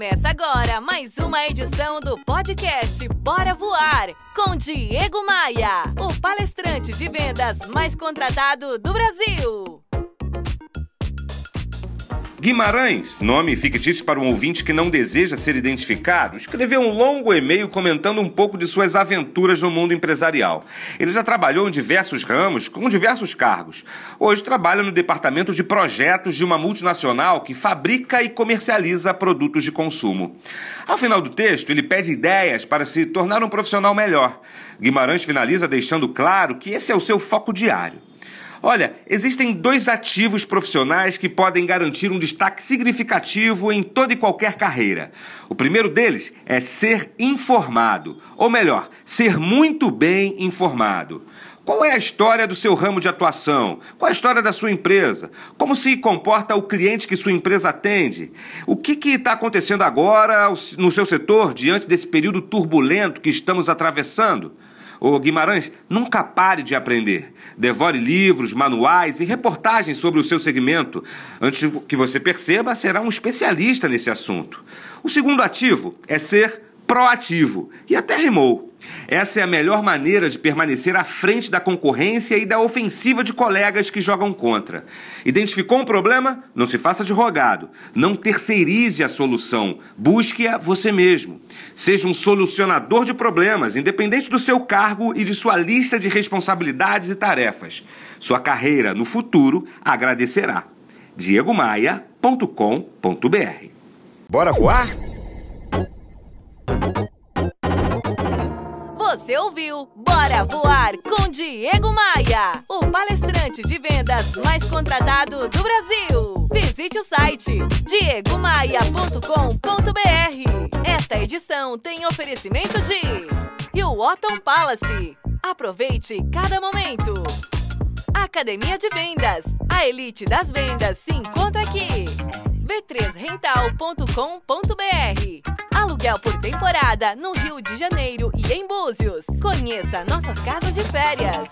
Começa agora mais uma edição do podcast Bora Voar com Diego Maia, o palestrante de vendas mais contratado do Brasil. Guimarães, nome fictício para um ouvinte que não deseja ser identificado, escreveu um longo e-mail comentando um pouco de suas aventuras no mundo empresarial. Ele já trabalhou em diversos ramos, com diversos cargos. Hoje trabalha no departamento de projetos de uma multinacional que fabrica e comercializa produtos de consumo. Ao final do texto, ele pede ideias para se tornar um profissional melhor. Guimarães finaliza deixando claro que esse é o seu foco diário. Olha, existem dois ativos profissionais que podem garantir um destaque significativo em toda e qualquer carreira. O primeiro deles é ser informado, ou melhor, ser muito bem informado. Qual é a história do seu ramo de atuação? Qual é a história da sua empresa? Como se comporta o cliente que sua empresa atende? O que está acontecendo agora no seu setor diante desse período turbulento que estamos atravessando? Ô Guimarães, nunca pare de aprender. Devore livros, manuais e reportagens sobre o seu segmento. Antes que você perceba, será um especialista nesse assunto. O segundo ativo é ser proativo. E até rimou. Essa é a melhor maneira de permanecer à frente da concorrência e da ofensiva de colegas que jogam contra. Identificou um problema? Não se faça de rogado. Não terceirize a solução. Busque-a você mesmo. Seja um solucionador de problemas, independente do seu cargo e de sua lista de responsabilidades e tarefas. Sua carreira no futuro agradecerá. diegomaia.com.br Bora voar? Você ouviu Bora Voar com Diego Maia, o palestrante de vendas mais contratado do Brasil. Visite o site diegomaia.com.br. Esta edição tem oferecimento de Hilton Palace. Aproveite cada momento. Academia de Vendas. A elite das vendas se encontra aqui. b3rental.com.br Aluguel por temporada no Rio de Janeiro e em Búzios. Conheça nossas casas de férias.